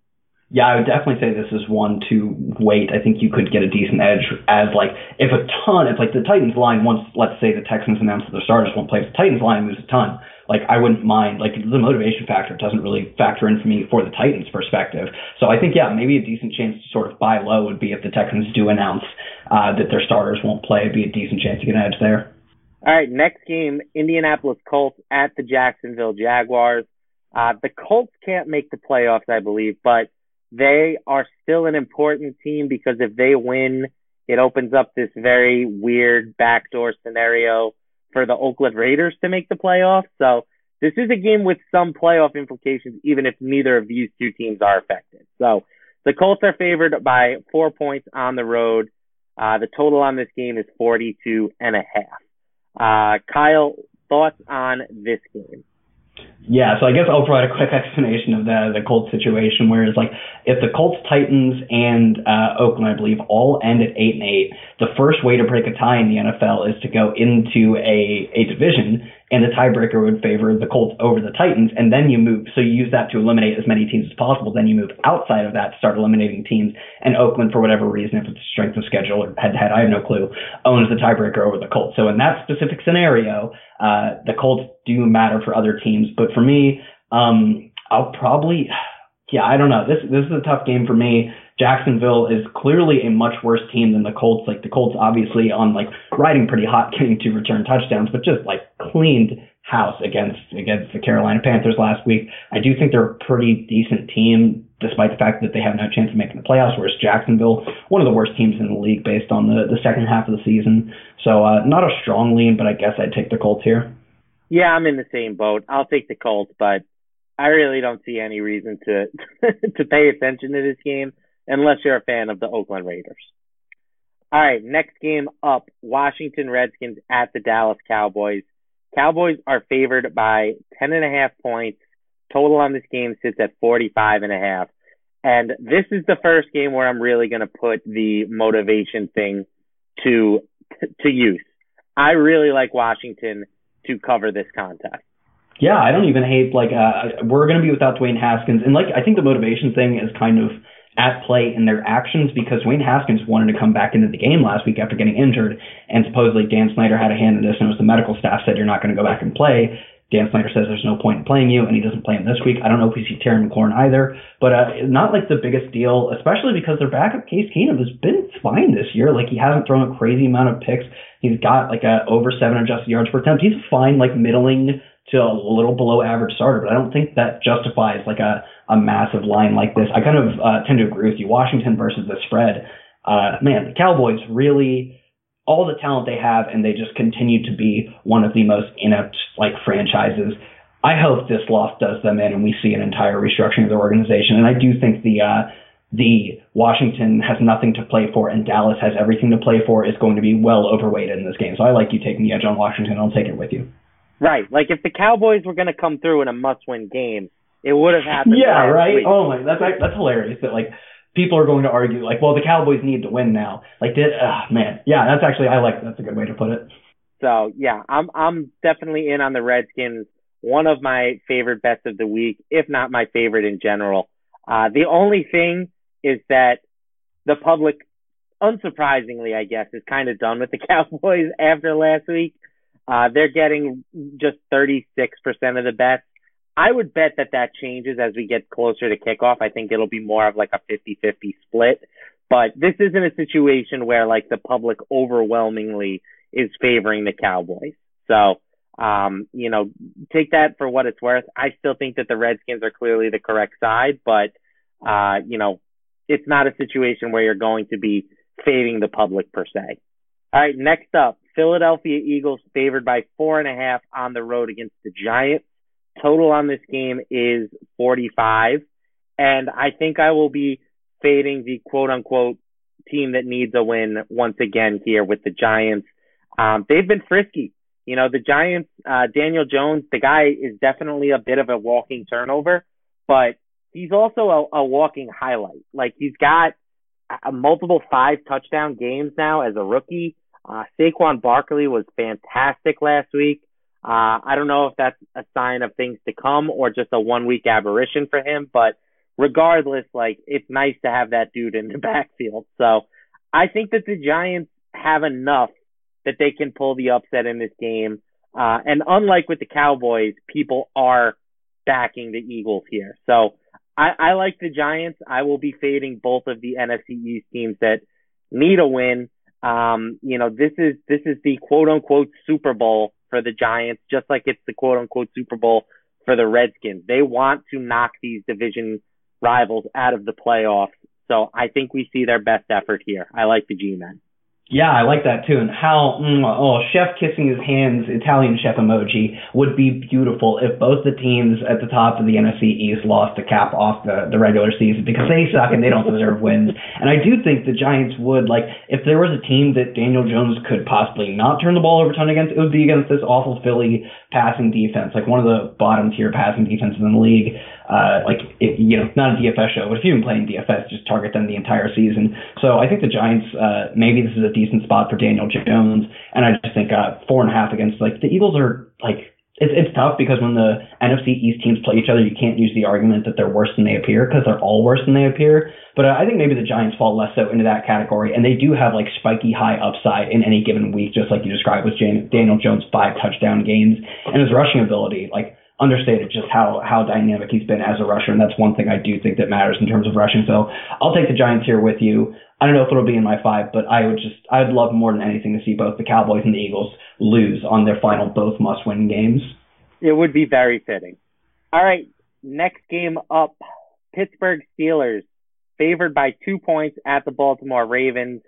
S2: Yeah, I would definitely say this is one to wait. I think you could get a decent edge as like if a ton, if like the Titans line once let's say the Texans announce that their starters won't play, if the Titans line moves a ton, like I wouldn't mind. Like the motivation factor doesn't really factor in for me for the Titans perspective. So I think yeah, maybe a decent chance to sort of buy low would be if the Texans do announce uh, that their starters won't play, it'd be a decent chance to get an edge there.
S1: All right, next game, Indianapolis Colts at the Jacksonville Jaguars. Uh, the Colts can't make the playoffs, I believe, but they are still an important team because if they win, it opens up this very weird backdoor scenario for the Oakland Raiders to make the playoffs. So this is a game with some playoff implications, even if neither of these two teams are affected. So the Colts are favored by four points on the road. Uh, the total on this game is 42 and a half. Uh, Kyle, thoughts on this game?
S2: Yeah, so I guess I'll provide a quick explanation of the the Colts situation. Whereas, like, if the Colts, Titans, and uh, Oakland, I believe, all end at eight and eight, the first way to break a tie in the NFL is to go into a a division and the tiebreaker would favor the Colts over the Titans, and then you move. So you use that to eliminate as many teams as possible. Then you move outside of that, start eliminating teams. And Oakland, for whatever reason, if it's strength of schedule or head to head, I have no clue, owns the tiebreaker over the Colts. So in that specific scenario, uh, the Colts do matter for other teams, but for me, um, I'll probably, yeah, I don't know. This this is a tough game for me. Jacksonville is clearly a much worse team than the Colts. Like the Colts, obviously on like riding pretty hot, getting two return touchdowns, but just like cleaned house against against the Carolina Panthers last week. I do think they're a pretty decent team, despite the fact that they have no chance of making the playoffs. Whereas Jacksonville, one of the worst teams in the league based on the the second half of the season. So uh, not a strong lean, but I guess I'd take the Colts here.
S1: Yeah, I'm in the same boat. I'll take the Colts, but I really don't see any reason to to pay attention to this game unless you're a fan of the Oakland Raiders. All right, next game up, Washington Redskins at the Dallas Cowboys. Cowboys are favored by 10 and a half points. Total on this game sits at 45.5. and. And this is the first game where I'm really going to put the motivation thing to to use. I really like Washington to cover this contest.
S2: Yeah, I don't even hate like uh, we're going to be without Dwayne Haskins, and like I think the motivation thing is kind of at play in their actions because Dwayne Haskins wanted to come back into the game last week after getting injured, and supposedly Dan Snyder had a hand in this, and it was the medical staff said you're not going to go back and play. Dan Snyder says there's no point in playing you, and he doesn't play him this week. I don't know if we see Terry McLaurin either, but uh, not like the biggest deal, especially because their backup Case Keenum has been fine this year. Like he hasn't thrown a crazy amount of picks. He's got like a over seven adjusted yards per attempt. He's fine, like middling to a little below average starter, but I don't think that justifies like a, a massive line like this. I kind of uh, tend to agree with you. Washington versus the spread. Uh, man, the Cowboys really all the talent they have, and they just continue to be one of the most inept like franchises. I hope this loss does them in, and we see an entire restructuring of the organization. And I do think the uh, the Washington has nothing to play for, and Dallas has everything to play for. Is going to be well overweighted in this game. So I like you taking the edge on Washington. I'll take it with you.
S1: Right. Like if the Cowboys were going to come through in a must-win game, it would have happened.
S2: Yeah, right.
S1: Week.
S2: Oh my, that's that's hilarious. That like people are going to argue like, well, the Cowboys need to win now. Like, did, uh, man, yeah, that's actually I like that's a good way to put it.
S1: So yeah, I'm I'm definitely in on the Redskins. One of my favorite bets of the week, if not my favorite in general. Uh, the only thing is that the public, unsurprisingly, I guess, is kind of done with the Cowboys after last week. Uh, they're getting just 36% of the bets. I would bet that that changes as we get closer to kickoff. I think it'll be more of like a 50-50 split. But this isn't a situation where like the public overwhelmingly is favoring the Cowboys. So, um, you know, take that for what it's worth. I still think that the Redskins are clearly the correct side, but, uh, you know, it's not a situation where you're going to be fading the public per se. All right, next up, Philadelphia Eagles favored by four and a half on the road against the Giants. Total on this game is 45. And I think I will be fading the quote unquote team that needs a win once again here with the Giants. Um, they've been frisky. You know, the Giants, uh, Daniel Jones, the guy is definitely a bit of a walking turnover, but he's also a, a walking highlight. Like he's got a, multiple five touchdown games now as a rookie. Uh, Saquon Barkley was fantastic last week. Uh, I don't know if that's a sign of things to come or just a one week aberration for him, but regardless, like it's nice to have that dude in the backfield. So I think that the Giants have enough that they can pull the upset in this game. Uh, and unlike with the Cowboys, people are backing the Eagles here. So I, I like the Giants. I will be fading both of the NFC East teams that need a win. Um, you know, this is this is the quote unquote Super Bowl for the Giants, just like it's the quote unquote Super Bowl for the Redskins. They want to knock these division rivals out of the playoffs. So I think we see their best effort here. I like the G men.
S2: Yeah, I like that too. And how, mm, oh, chef kissing his hands, Italian chef emoji would be beautiful if both the teams at the top of the NFC East lost to cap off the, the regular season because they suck and they don't deserve wins. And I do think the Giants would, like, if there was a team that Daniel Jones could possibly not turn the ball over ton against, it would be against this awful Philly passing defense, like one of the bottom tier passing defenses in the league. Uh, like, it, you know, not a DFS show, but if you've been playing DFS, just target them the entire season. So I think the Giants, uh, maybe this is a decent spot for Daniel Jones. And I just think uh, four and a half against like the Eagles are like it's it's tough because when the NFC East teams play each other, you can't use the argument that they're worse than they appear because they're all worse than they appear. But uh, I think maybe the Giants fall less so into that category, and they do have like spiky high upside in any given week, just like you described with Daniel Jones' five touchdown games and his rushing ability. Like understated just how how dynamic he's been as a rusher, and that's one thing I do think that matters in terms of rushing. So I'll take the Giants here with you. I don't know if it'll be in my five, but I would just I'd love more than anything to see both the Cowboys and the Eagles lose on their final both must win games.
S1: It would be very fitting. All right, next game up, Pittsburgh Steelers favored by two points at the Baltimore Ravens.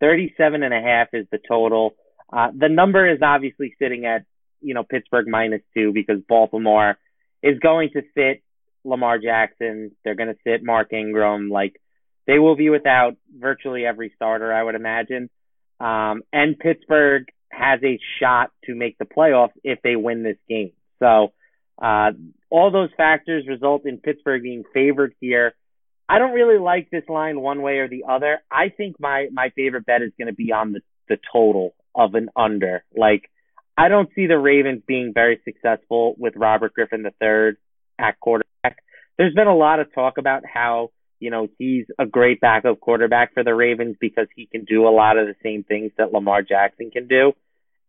S1: Thirty-seven and a half is the total. Uh, the number is obviously sitting at you know, Pittsburgh minus two because Baltimore is going to sit Lamar Jackson. They're going to sit Mark Ingram. Like they will be without virtually every starter, I would imagine. Um, and Pittsburgh has a shot to make the playoffs if they win this game. So, uh, all those factors result in Pittsburgh being favored here. I don't really like this line one way or the other. I think my, my favorite bet is going to be on the, the total of an under. Like, I don't see the Ravens being very successful with Robert Griffin III at quarterback. There's been a lot of talk about how, you know, he's a great backup quarterback for the Ravens because he can do a lot of the same things that Lamar Jackson can do.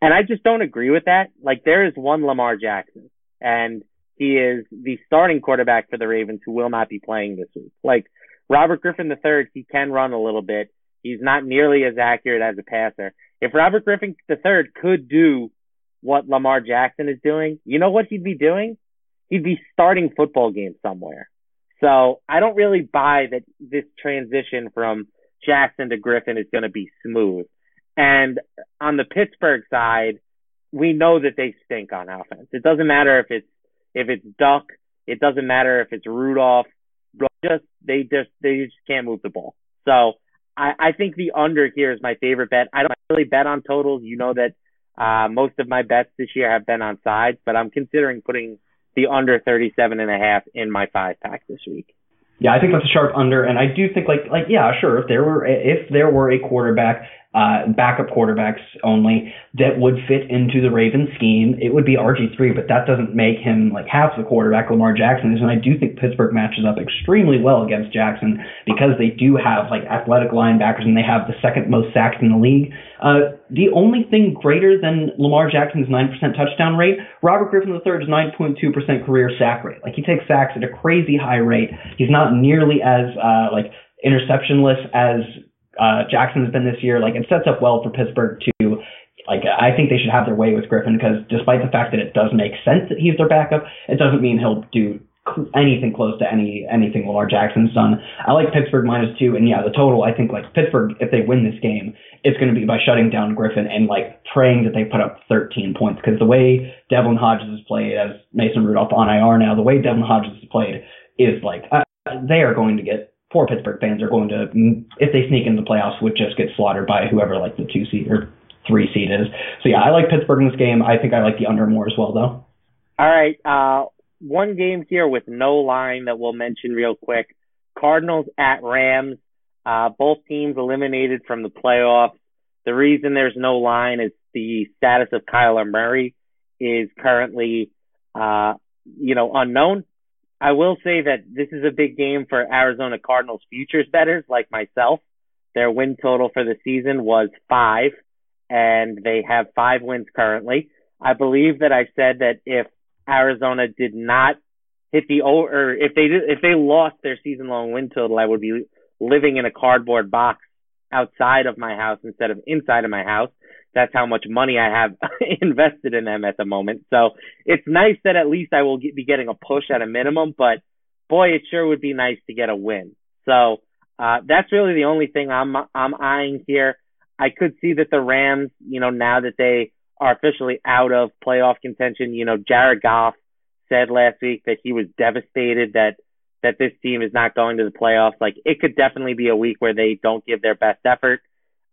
S1: And I just don't agree with that. Like there is one Lamar Jackson and he is the starting quarterback for the Ravens who will not be playing this week. Like Robert Griffin III, he can run a little bit. He's not nearly as accurate as a passer. If Robert Griffin III could do what Lamar Jackson is doing, you know what he'd be doing? He'd be starting football games somewhere. So I don't really buy that this transition from Jackson to Griffin is going to be smooth. And on the Pittsburgh side, we know that they stink on offense. It doesn't matter if it's if it's Duck, it doesn't matter if it's Rudolph. Just they just they just can't move the ball. So I, I think the under here is my favorite bet. I don't really bet on totals. You know that uh, most of my bets this year have been on sides, but I'm considering putting the under 37 and a half in my five pack this week.
S2: Yeah, I think that's a sharp under, and I do think like like yeah, sure. If there were if there were a quarterback uh, backup quarterbacks only that would fit into the Ravens scheme, it would be RG3, but that doesn't make him like half the quarterback Lamar Jackson is. And I do think Pittsburgh matches up extremely well against Jackson because they do have like athletic linebackers and they have the second most sacks in the league. Uh, the only thing greater than Lamar Jackson's 9% touchdown rate, Robert Griffin III's 9.2% career sack rate. Like he takes sacks at a crazy high rate. He's not nearly as uh, like interceptionless as uh, Jackson's been this year. Like it sets up well for Pittsburgh to like I think they should have their way with Griffin because despite the fact that it does make sense that he's their backup, it doesn't mean he'll do anything close to any anything Lamar Jackson's done. I like Pittsburgh minus two, and yeah, the total. I think like Pittsburgh, if they win this game, it's going to be by shutting down Griffin and like praying that they put up 13 points because the way Devlin Hodges has played as Mason Rudolph on IR now, the way Devlin Hodges has played is like uh, they are going to get poor Pittsburgh fans are going to, if they sneak into the playoffs, would just get slaughtered by whoever like the two seed or three seed is. So yeah, I like Pittsburgh in this game. I think I like the under more as well though.
S1: All right, uh, one game here with no line that we'll mention real quick. Cardinals at Rams. Uh, both teams eliminated from the playoffs. The reason there's no line is the status of Kyler Murray is currently, uh, you know, unknown. I will say that this is a big game for Arizona Cardinals futures bettors like myself. Their win total for the season was five, and they have five wins currently. I believe that I said that if Arizona did not hit the or if they did, if they lost their season long win total, I would be living in a cardboard box outside of my house instead of inside of my house. That's how much money I have invested in them at the moment. So it's nice that at least I will get, be getting a push at a minimum, but boy, it sure would be nice to get a win. So uh, that's really the only thing I'm I'm eyeing here. I could see that the Rams, you know, now that they are officially out of playoff contention, you know, Jared Goff said last week that he was devastated that that this team is not going to the playoffs. Like it could definitely be a week where they don't give their best effort.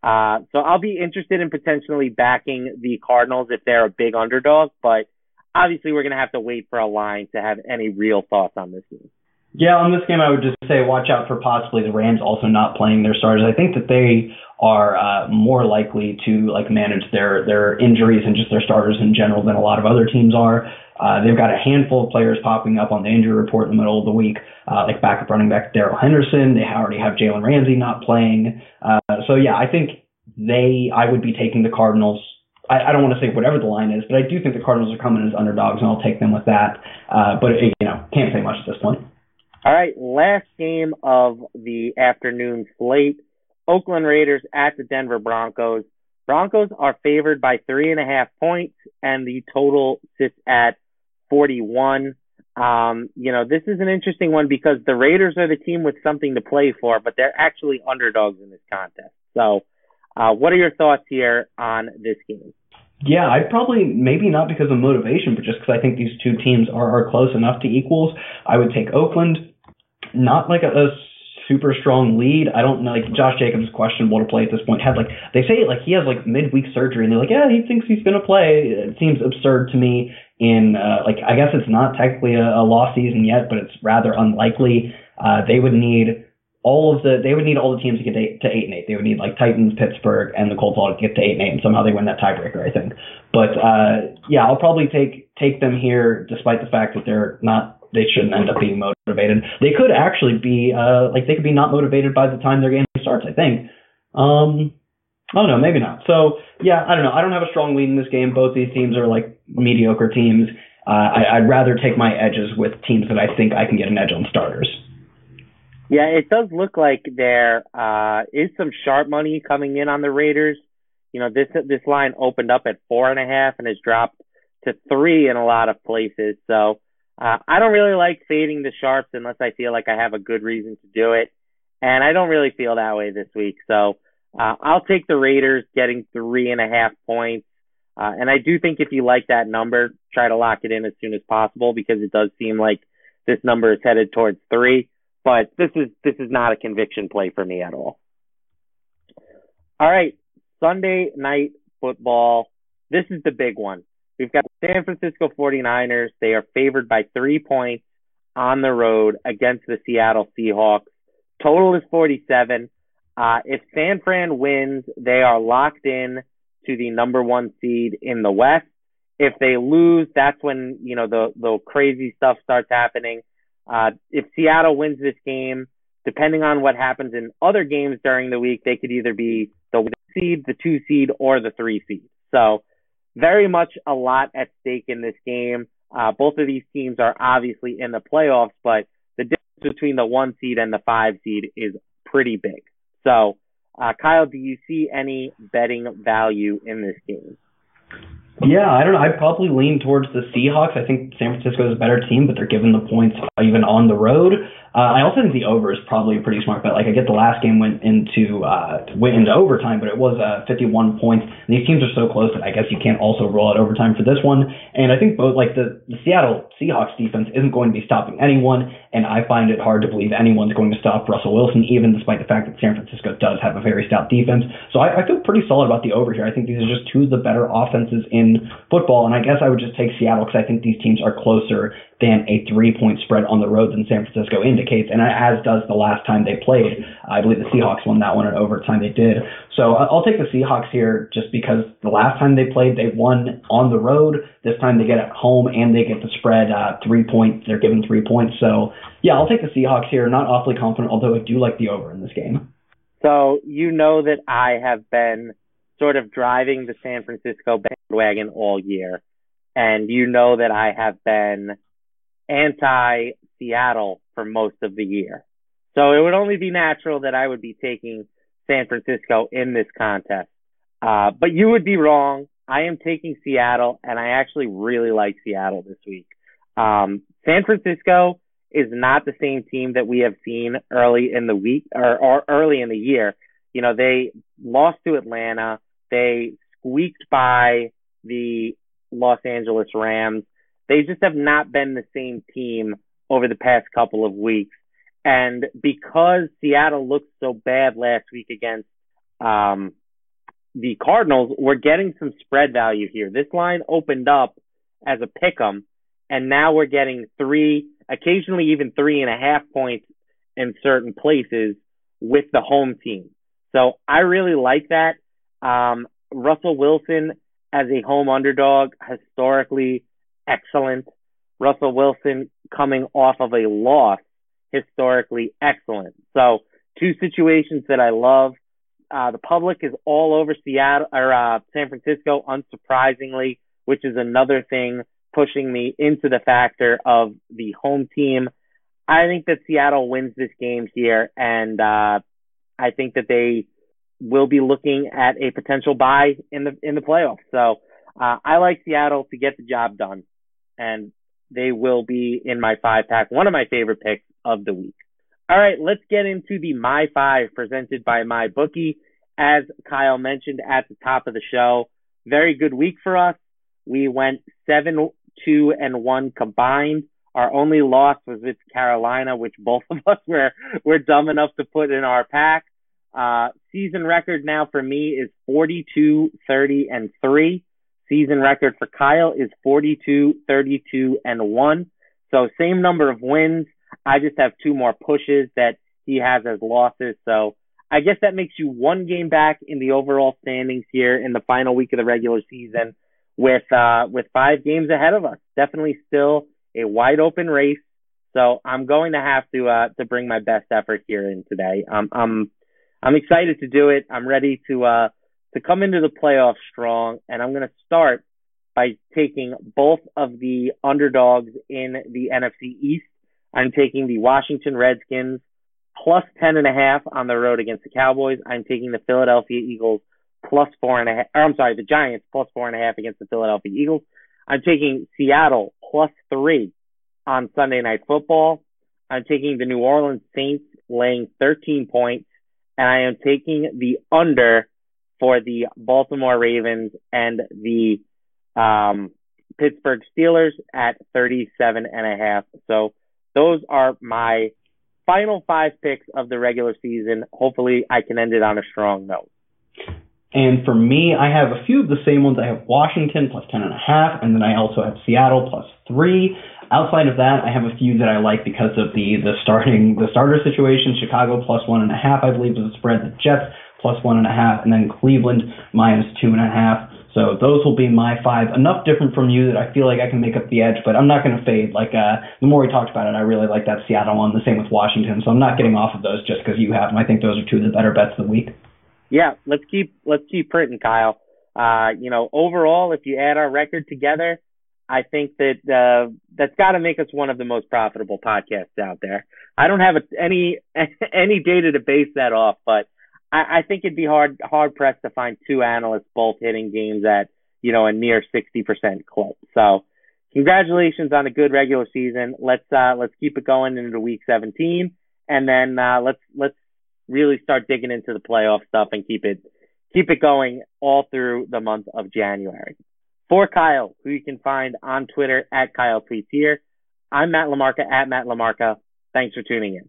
S1: Uh, so I'll be interested in potentially backing the Cardinals if they're a big underdog, but obviously we're going to have to wait for a line to have any real thoughts on this game.
S2: Yeah, on this game, I would just say watch out for possibly the Rams also not playing their starters. I think that they are uh, more likely to like manage their their injuries and just their starters in general than a lot of other teams are. Uh, they've got a handful of players popping up on the injury report in the middle of the week, uh, like backup running back Darrell Henderson. They already have Jalen Ramsey not playing. Uh, so yeah, I think they, I would be taking the Cardinals. I, I don't want to say whatever the line is, but I do think the Cardinals are coming as underdogs, and I'll take them with that. Uh, but you know, can't say much at this point.
S1: All right, last game of the afternoon slate: Oakland Raiders at the Denver Broncos. Broncos are favored by three and a half points, and the total sits at 41. Um, you know, this is an interesting one because the Raiders are the team with something to play for, but they're actually underdogs in this contest. So, uh, what are your thoughts here on this game?
S2: Yeah, I'd probably maybe not because of motivation, but just because I think these two teams are, are close enough to equals. I would take Oakland, not like a, a super strong lead. I don't know. Like Josh Jacobs questionable to play at this point. Had like they say like he has like midweek surgery, and they're like, yeah, he thinks he's gonna play. It seems absurd to me in uh, like I guess it's not technically a, a lost season yet, but it's rather unlikely. Uh, they would need all of the they would need all the teams to get to eight, to eight and eight. They would need like Titans, Pittsburgh, and the Colts all to get to eight and eight, and somehow they win that tiebreaker. I think. But uh, yeah, I'll probably take take them here, despite the fact that they're not. They shouldn't end up being motivated. They could actually be uh, like they could be not motivated by the time their game starts. I think. Um, Oh no, maybe not. So yeah, I don't know. I don't have a strong lead in this game. Both these teams are like mediocre teams. Uh, I, would rather take my edges with teams that I think I can get an edge on starters.
S1: Yeah, it does look like there uh, is some sharp money coming in on the Raiders. You know, this this line opened up at four and a half and has dropped to three in a lot of places. So uh, I don't really like fading the sharps unless I feel like I have a good reason to do it, and I don't really feel that way this week. So uh, I'll take the Raiders getting three and a half points. Uh, and I do think if you like that number, try to lock it in as soon as possible because it does seem like this number is headed towards three. But this is this is not a conviction play for me at all. All right, Sunday night football. This is the big one. We've got San Francisco 49ers. They are favored by three points on the road against the Seattle Seahawks. Total is 47. Uh, if San Fran wins, they are locked in to the number one seed in the West. If they lose, that's when you know the the crazy stuff starts happening. Uh, if Seattle wins this game, depending on what happens in other games during the week, they could either be the one seed, the two seed, or the three seed. So very much a lot at stake in this game. Uh, both of these teams are obviously in the playoffs, but the difference between the one seed and the five seed is pretty big. So, uh, Kyle, do you see any betting value in this game?
S2: Yeah, I don't know. I'd probably lean towards the Seahawks. I think San Francisco is a better team, but they're given the points even on the road. Uh, I also think the over is probably a pretty smart bet. Like I get the last game went into uh, went into overtime, but it was uh, 51 points. And these teams are so close that I guess you can't also roll out overtime for this one. And I think both like the, the Seattle Seahawks defense isn't going to be stopping anyone, and I find it hard to believe anyone's going to stop Russell Wilson, even despite the fact that San Francisco does have a very stout defense. So I, I feel pretty solid about the over here. I think these are just two of the better offenses in football. And I guess I would just take Seattle because I think these teams are closer than a three point spread on the road than San Francisco indicates, and as does the last time they played. I believe the Seahawks won that one in overtime. They did. So I'll take the Seahawks here just because the last time they played, they won on the road. This time they get at home and they get the spread uh, three points. They're given three points. So yeah, I'll take the Seahawks here. Not awfully confident, although I do like the over in this game.
S1: So you know that I have been sort of driving the San Francisco bandwagon all year. And you know that I have been anti Seattle for most of the year. So it would only be natural that I would be taking San Francisco in this contest. Uh, but you would be wrong. I am taking Seattle, and I actually really like Seattle this week. Um, San Francisco is not the same team that we have seen early in the week or, or early in the year. You know, they lost to Atlanta. They squeaked by the Los Angeles Rams. They just have not been the same team over the past couple of weeks. And because Seattle looked so bad last week against um, the Cardinals, we're getting some spread value here. This line opened up as a pick 'em, and now we're getting three, occasionally even three and a half points in certain places with the home team. So I really like that. Um, Russell Wilson as a home underdog, historically excellent. Russell Wilson coming off of a loss, historically excellent. So two situations that I love. Uh, the public is all over Seattle or uh, San Francisco, unsurprisingly, which is another thing pushing me into the factor of the home team. I think that Seattle wins this game here, and uh, I think that they will be looking at a potential bye in the in the playoffs. So uh, I like Seattle to get the job done, and they will be in my five pack, one of my favorite picks of the week. All right, let's get into the My Five presented by MyBookie. As Kyle mentioned at the top of the show, very good week for us. We went seven, two, and one combined. Our only loss was with Carolina, which both of us were were dumb enough to put in our pack. Uh, season record now for me is 42, 30, and 3. Season record for Kyle is 42, 32, and 1. So same number of wins. I just have two more pushes that he has as losses. So I guess that makes you one game back in the overall standings here in the final week of the regular season with uh with five games ahead of us. Definitely still a wide open race. So I'm going to have to uh to bring my best effort here in today. Um I'm I'm excited to do it. I'm ready to uh to come into the playoffs strong, and I'm going to start by taking both of the underdogs in the NFC East. I'm taking the Washington Redskins plus ten and a half on the road against the Cowboys. I'm taking the Philadelphia Eagles plus four and a half. Or I'm sorry, the Giants plus four and a half against the Philadelphia Eagles. I'm taking Seattle plus three on Sunday Night Football. I'm taking the New Orleans Saints laying 13 points and I am taking the under for the Baltimore Ravens and the um, Pittsburgh Steelers at 37 and a half. So those are my final five picks of the regular season. Hopefully I can end it on a strong note.
S2: And for me, I have a few of the same ones. I have Washington plus ten and a half, and then I also have Seattle plus three. Outside of that, I have a few that I like because of the the starting the starter situation. Chicago plus one and a half, I believe, is the spread. The Jets plus one and a half, and then Cleveland minus two and a half. So those will be my five. Enough different from you that I feel like I can make up the edge, but I'm not going to fade. Like uh, the more we talked about it, I really like that Seattle one. The same with Washington. So I'm not getting off of those just because you have them. I think those are two of the better bets of the week.
S1: Yeah, let's keep let's keep printing, Kyle. Uh, you know, overall, if you add our record together, I think that uh, that's got to make us one of the most profitable podcasts out there. I don't have any any data to base that off, but I, I think it'd be hard hard pressed to find two analysts both hitting games at you know a near sixty percent clip. So congratulations on a good regular season. Let's uh, let's keep it going into week seventeen, and then uh, let's let's really start digging into the playoff stuff and keep it keep it going all through the month of January. For Kyle, who you can find on Twitter at Kyle Tweets here, I'm Matt LaMarca at Matt LaMarca. Thanks for tuning in.